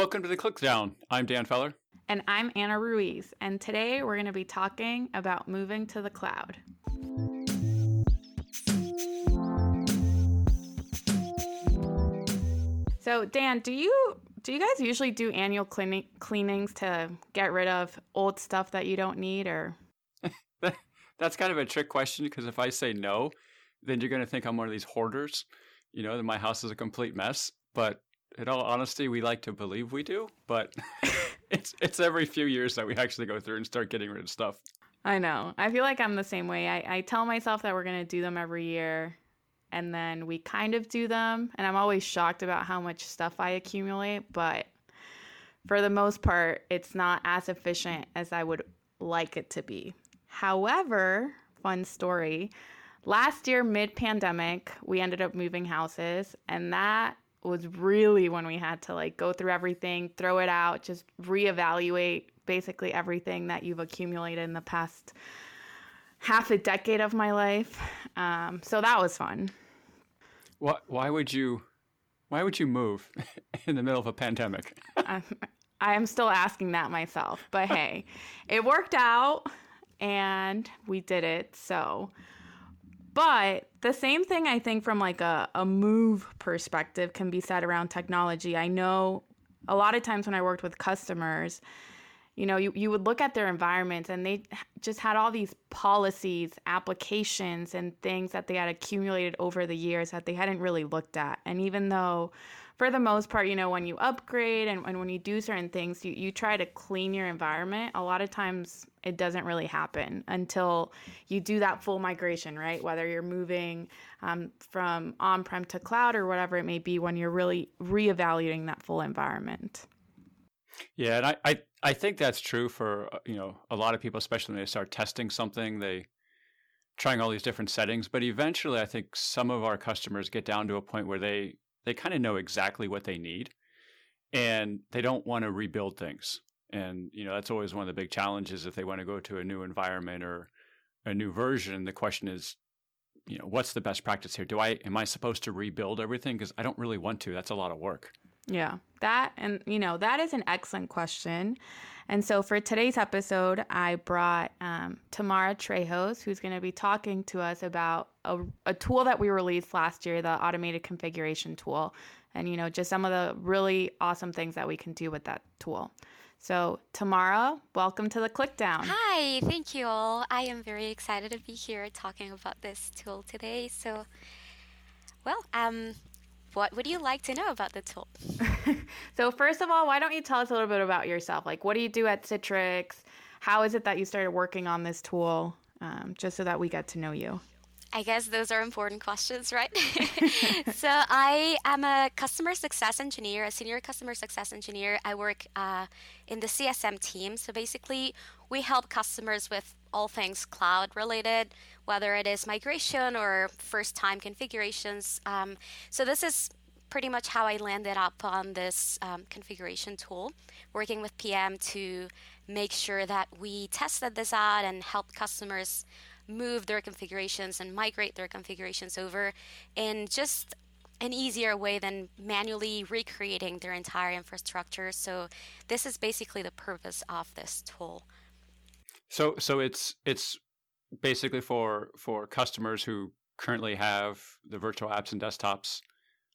Welcome to the Clickdown. I'm Dan Feller. And I'm Ana Ruiz. And today we're going to be talking about moving to the cloud. So, Dan, do you do you guys usually do annual cleaning, cleanings to get rid of old stuff that you don't need or That's kind of a trick question because if I say no, then you're going to think I'm one of these hoarders, you know, that my house is a complete mess. But in all honesty, we like to believe we do, but it's it's every few years that we actually go through and start getting rid of stuff. I know. I feel like I'm the same way. I, I tell myself that we're to do them every year, and then we kind of do them. And I'm always shocked about how much stuff I accumulate. But for the most part, it's not as efficient as I would like it to be. However, fun story last year, mid pandemic, we ended up moving houses, and that was really when we had to like go through everything, throw it out, just reevaluate basically everything that you've accumulated in the past half a decade of my life. Um, so that was fun. Why, why would you why would you move in the middle of a pandemic? I, I am still asking that myself, but hey, it worked out and we did it. So but the same thing I think from like a, a move perspective can be said around technology. I know a lot of times when I worked with customers, you know, you, you would look at their environments and they just had all these policies, applications, and things that they had accumulated over the years that they hadn't really looked at. And even though for the most part, you know, when you upgrade and, and when you do certain things, you, you try to clean your environment. A lot of times it doesn't really happen until you do that full migration, right? Whether you're moving um, from on prem to cloud or whatever it may be, when you're really reevaluating that full environment. Yeah, and I, I, I think that's true for uh, you know a lot of people, especially when they start testing something, they trying all these different settings. But eventually, I think some of our customers get down to a point where they they kind of know exactly what they need and they don't want to rebuild things. And, you know, that's always one of the big challenges if they want to go to a new environment or a new version. The question is, you know, what's the best practice here? Do I, am I supposed to rebuild everything? Because I don't really want to. That's a lot of work. Yeah, that, and, you know, that is an excellent question. And so for today's episode, I brought um, Thamara Trejos, who's going to be talking to us about a, a tool that we released last year, the automated configuration tool, and you know just some of the really awesome things that we can do with that tool. So, Thamara, welcome to the Clickdown. Hi, thank you all. I am very excited to be here talking about this tool today. So, well, um, what would you like to know about the tool? so, first of all, why don't you tell us a little bit about yourself? Like, what do you do at Citrix? How is it that you started working on this tool? Um, just so that we get to know you. I guess those are important questions, right? so I am a customer success engineer, a senior customer success engineer. I work uh, in the CSM team. So basically, we help customers with all things cloud related, whether it is migration or first time configurations. Um, so this is pretty much how I landed up on this um, configuration tool, working with PM to make sure that we tested this out and helped customers move their configurations and migrate their configurations over in just an easier way than manually recreating their entire infrastructure. So this is basically the purpose of this tool. So so it's it's basically for for customers who currently have the virtual apps and desktops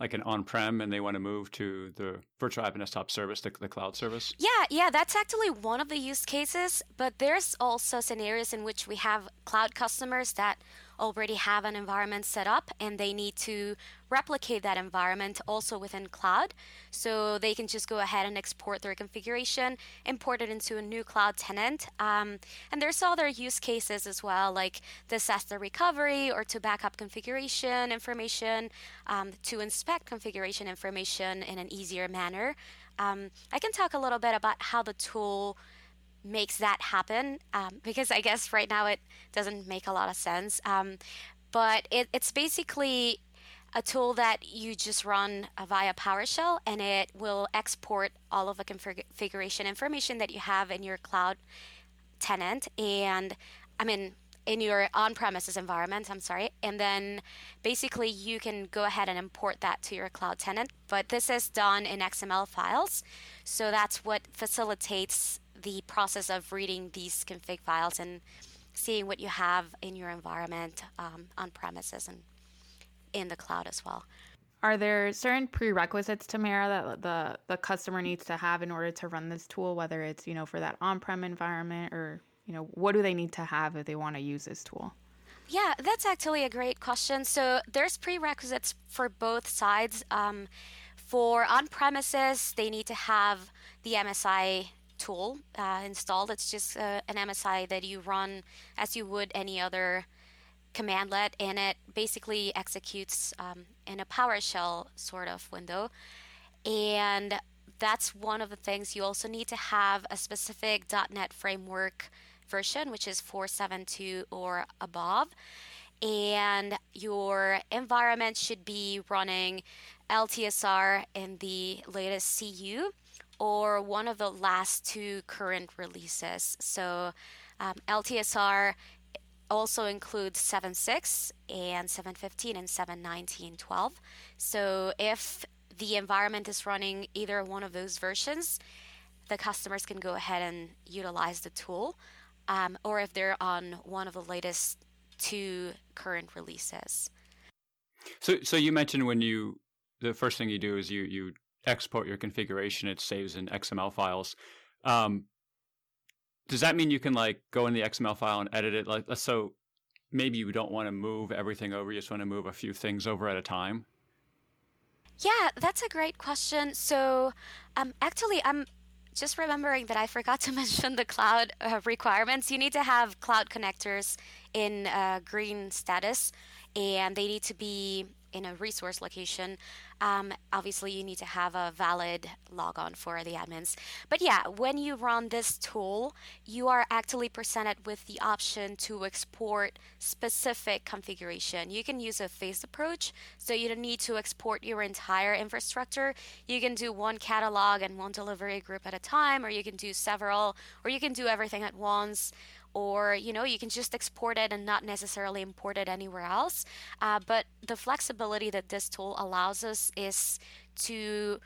like an on-prem and they want to move to the virtual app and desktop service, the, the cloud service? Yeah, yeah, that's actually one of the use cases. But there's also scenarios in which we have cloud customers that already have an environment set up and they need to replicate that environment also within cloud. So they can just go ahead and export their configuration, import it into a new cloud tenant. Um, and there's other use cases as well, like disaster recovery or to backup configuration information, um, to inspect configuration information in an easier manner. Um, I can talk a little bit about how the tool makes that happen um, because I guess right now it doesn't make a lot of sense. Um, but it, it's basically a tool that you just run via PowerShell and it will export all of the configuration information that you have in your cloud tenant. And I mean, in your on-premises environment i'm sorry and then basically you can go ahead and import that to your cloud tenant but this is done in xml files so that's what facilitates the process of reading these config files and seeing what you have in your environment um, on premises and in the cloud as well are there certain prerequisites Thamara that the the customer needs to have in order to run this tool whether it's you know for that on-prem environment or you know, what do they need to have if they want to use this tool? Yeah, that's actually a great question. So there's prerequisites for both sides. Um, for on-premises, they need to have the MSI tool uh, installed. It's just uh, an MSI that you run as you would any other commandlet, and it basically executes um, in a PowerShell sort of window. And that's one of the things you also need to have a specific .NET framework version, which is 472 or above. And your environment should be running LTSR in the latest CU or one of the last two current releases. So um, LTSR also includes 7.6 and 7.15 and 7.19.12. So if the environment is running either one of those versions, the customers can go ahead and utilize the tool um, or if they're on one of the latest two current releases. So, so you mentioned when you the first thing you do is you you export your configuration. It saves in XML files. Um, does that mean you can like go in the XML file and edit it? Like, so maybe you don't want to move everything over. You just want to move a few things over at a time. Yeah, that's a great question. So, um, actually, I'm just remembering that I forgot to mention the cloud uh, requirements. You need to have cloud connectors in uh, green status, and they need to be in a resource location. Um, obviously, you need to have a valid logon for the admins. But yeah, when you run this tool, you are actually presented with the option to export specific configuration. You can use a phased approach, so you don't need to export your entire infrastructure. You can do one catalog and one delivery group at a time, or you can do several, or you can do everything at once or you know you can just export it and not necessarily import it anywhere else. Uh, but the flexibility that this tool allows us is to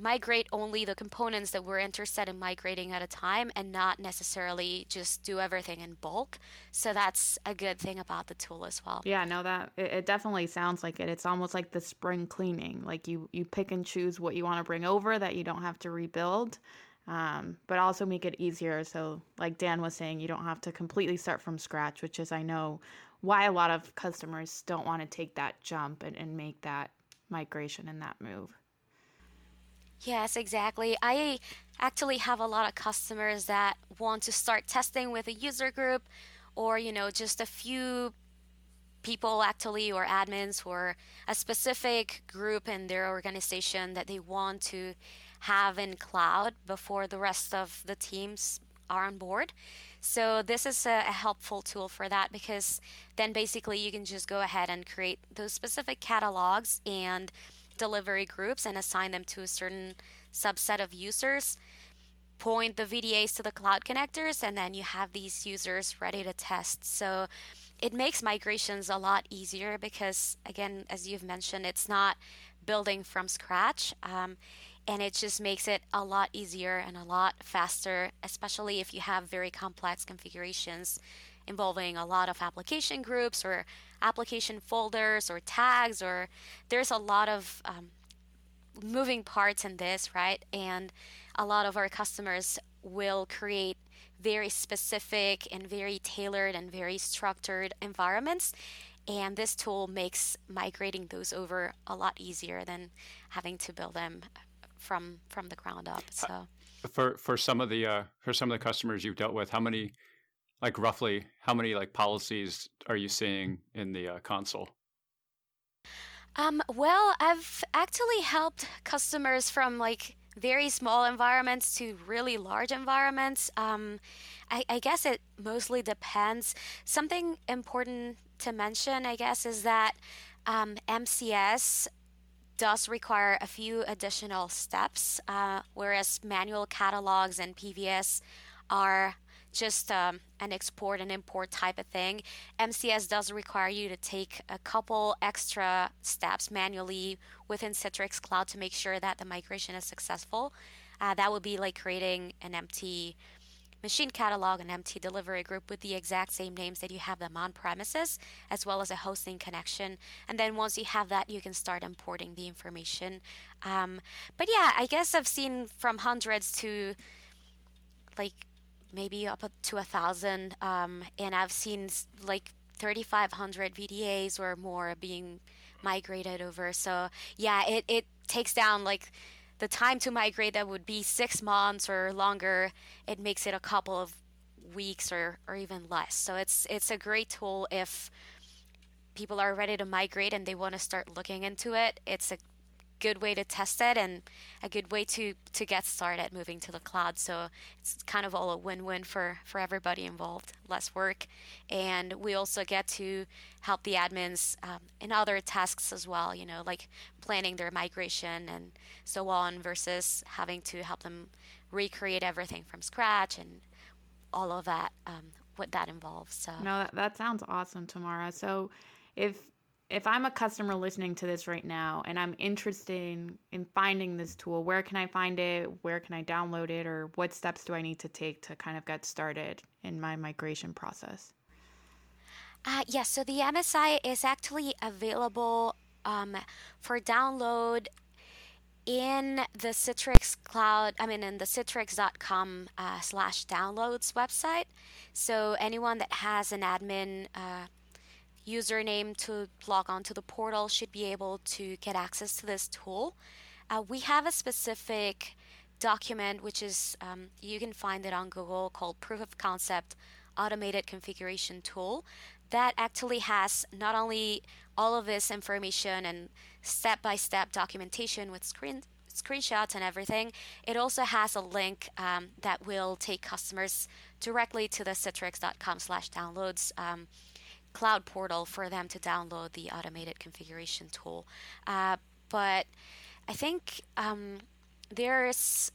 migrate only the components that we're interested in migrating at a time and not necessarily just do everything in bulk. So that's a good thing about the tool as well. Yeah no that it, it definitely sounds like it. It's almost like the spring cleaning. Like you you pick and choose what you want to bring over that you don't have to rebuild um, but also make it easier. So, like Dan was saying, you don't have to completely start from scratch, which is, I know, why a lot of customers don't want to take that jump and, and make that migration and that move. Yes, exactly. I actually have a lot of customers that want to start testing with a user group or, you know, just a few people actually or admins or a specific group in their organization that they want to have in cloud before the rest of the teams are on board. So this is a, a, helpful tool for that because then basically you can just go ahead and create those specific catalogs and delivery groups and assign them to a certain subset of users. Point the VDAs to the cloud connectors, and then you have these users ready to test. So it makes migrations a lot easier because, again, as you've mentioned, it's not building from scratch. Um, and it just makes it a lot easier and a lot faster, especially if you have very complex configurations involving a lot of application groups or application folders or tags, or there's a lot of um, moving parts in this, right? And a lot of our customers will create very specific and very tailored and very structured environments. And this tool makes migrating those over a lot easier than having to build them from from the ground up. So for for some of the uh, for some of the customers you've dealt with, how many like roughly how many like policies are you seeing in the uh, console? Um, well, I've actually helped customers from like very small environments to really large environments. Um, I, I, guess it mostly depends. Something important to mention, I guess, is that um, MCS does require a few additional steps, uh, whereas manual catalogs and PVS are just um, an export and import type of thing. MCS does require you to take a couple extra steps manually within Citrix Cloud to make sure that the migration is successful. Uh, that would be like creating an empty machine catalog and empty delivery group with the exact same names that you have them on premises, as well as a hosting connection. And then once you have that, you can start importing the information. Um, but yeah, I guess I've seen from hundreds to like maybe up to a thousand, um, and I've seen like 3,500 VDAs or more being migrated over. So yeah, it, it takes down like the time to migrate that would be six months or longer, it makes it a couple of weeks or, or even less. So it's it's a great tool if people are ready to migrate and they want to start looking into it. It's a good way to test it and a good way to to get started moving to the cloud. So it's kind of all a win-win for for everybody involved less work. And we also get to help the admins um, in other tasks as well you know like planning their migration and so on versus having to help them recreate everything from scratch and all of that um, what that involves so. No that, that sounds awesome thamara. So if if I'm a customer listening to this right now and I'm interested in, in finding this tool, where can I find it? Where can I download it? Or what steps do I need to take to kind of get started in my migration process? Uh, yes, yeah, so the MSI is actually available um, for download in the Citrix Cloud, I mean, in the citrix.com uh, slash downloads website. So anyone that has an admin uh, username to log on to the portal should be able to get access to this tool. Uh, we have a specific document which is um, you can find it on Google called Proof of Concept Automated Configuration Tool that actually has not only all of this information and step by step documentation with screen screenshots and everything. It also has a link um, that will take customers directly to the citrix.com slash downloads um, cloud portal for them to download the automated configuration tool. Uh, but I think um, there's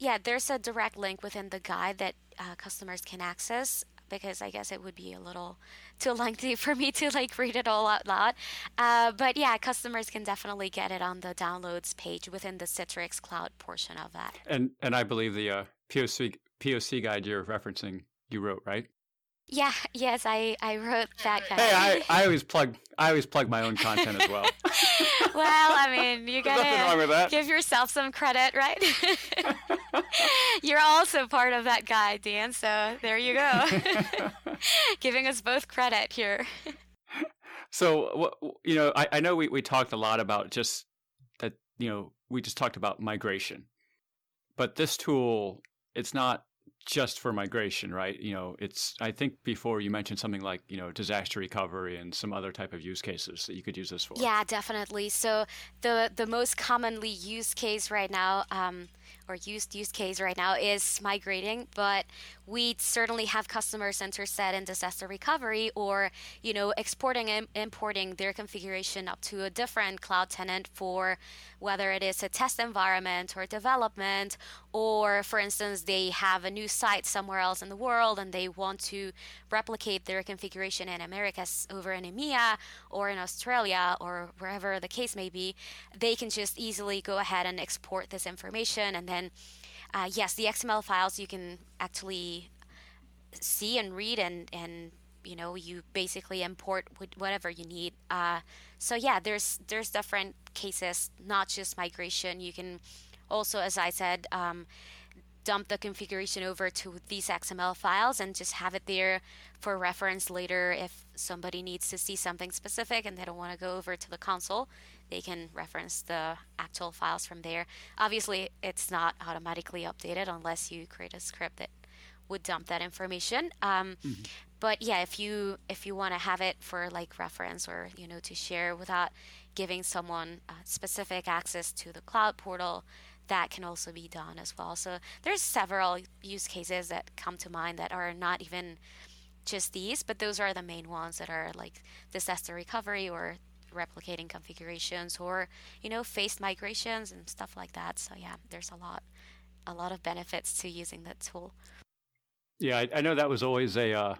yeah there's a direct link within the guide that uh, customers can access because I guess it would be a little too lengthy for me to like read it all out loud. Uh, but yeah, customers can definitely get it on the downloads page within the Citrix Cloud portion of that. And and I believe the uh, POC POC guide you're referencing you wrote right. Yeah, yes, I, I wrote that guy. Hey, I, I always plug I always plug my own content as well. well, I mean, you gotta give yourself some credit, right? You're also part of that guy, Dan. So there you go, giving us both credit here. So, you know, I, I know we, we talked a lot about just that. You know, we just talked about migration, but this tool, it's not just for migration, right? You know, it's I think before you mentioned something like, you know, disaster recovery and some other type of use cases that you could use this for. Yeah, definitely. So the the most commonly used case right now um, or used use case right now is migrating, but we certainly have customer customers set in disaster recovery or, you know, exporting and importing their configuration up to a different cloud tenant for whether it is a test environment or development, or for instance, they have a new site somewhere else in the world and they want to replicate their configuration in Americas over in EMEA or in Australia or wherever the case may be, they can just easily go ahead and export this information and then uh, yes, the XML files you can actually see and read and and you know you basically import whatever you need. Uh, so yeah, there's there's different cases, not just migration. You can also, as I said. Um, dump the configuration over to these XML files and just have it there for reference later if somebody needs to see something specific and they don't want to go over to the console they can reference the actual files from there. Obviously, it's not automatically updated unless you create a script that would dump that information. Um, mm-hmm. But yeah, if you if you want to have it for like reference or you know to share without giving someone uh, specific access to the cloud portal, that can also be done as well. So there's several use cases that come to mind that are not even just these, but those are the main ones that are like disaster recovery or replicating configurations or you know phased migrations and stuff like that so yeah there's a lot a lot of benefits to using that tool Yeah, I, I know that was always a uh,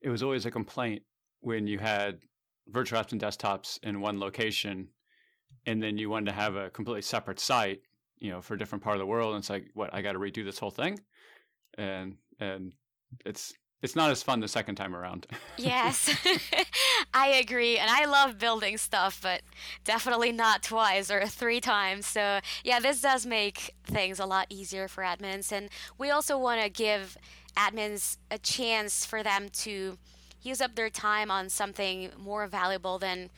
it was always a complaint when you had virtual apps and desktops in one location, and then you wanted to have a completely separate site, you know, for a different part of the world. And it's like, what? I got to redo this whole thing, and and it's it's not as fun the second time around. yes, I agree. And I love building stuff, but definitely not twice or three times. So, yeah, this does make things a lot easier for admins. And we also want to give admins a chance for them to use up their time on something more valuable than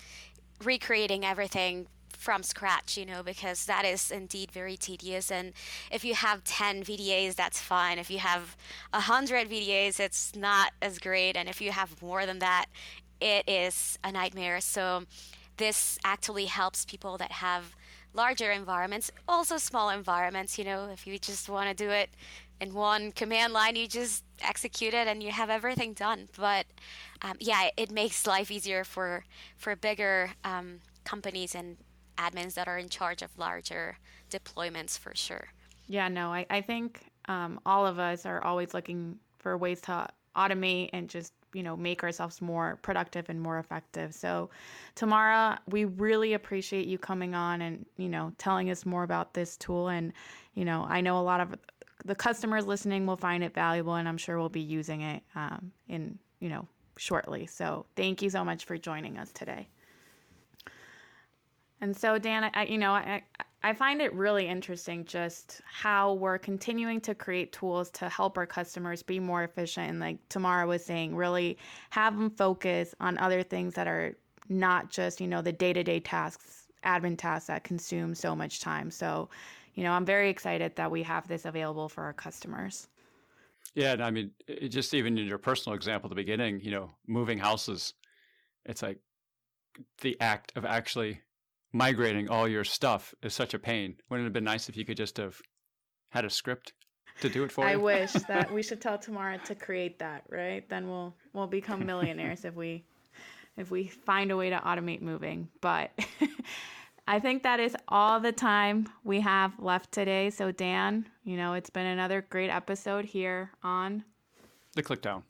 recreating everything from scratch, you know, because that is indeed very tedious. And if you have 10 VDAs, that's fine. If you have 100 VDAs, it's not as great. And if you have more than that, it is a nightmare. So this actually helps people that have larger environments, also small environments, you know, if you just want to do it in one command line, you just execute it and you have everything done. But um, yeah, it makes life easier for for bigger um, companies and admins that are in charge of larger deployments for sure. Yeah, no, I, I think um, all of us are always looking for ways to automate and just you know make ourselves more productive and more effective. So thamara we really appreciate you coming on and you know telling us more about this tool. And you know i know a lot of the customers listening will find it valuable and i'm sure we'll be using it um, in you know shortly. So thank you so much for joining us today and so, Dan, I, you know, I, I find it really interesting just how we're continuing to create tools to help our customers be more efficient. And like Thamara was saying, really have them focus on other things that are not just, you know, the day to day tasks, admin tasks that consume so much time. So, you know, I'm very excited that we have this available for our customers. Yeah. And I mean, just even in your personal example at the beginning, you know, moving houses, it's like the act of actually migrating all your stuff is such a pain. Wouldn't it have been nice if you could just have had a script to do it for I you? I wish that we should tell Thamara to create that, right? Then we'll we'll become millionaires if we if we find a way to automate moving. But I think that is all the time we have left today. So Dan, you know, it's been another great episode here on The Clickdown.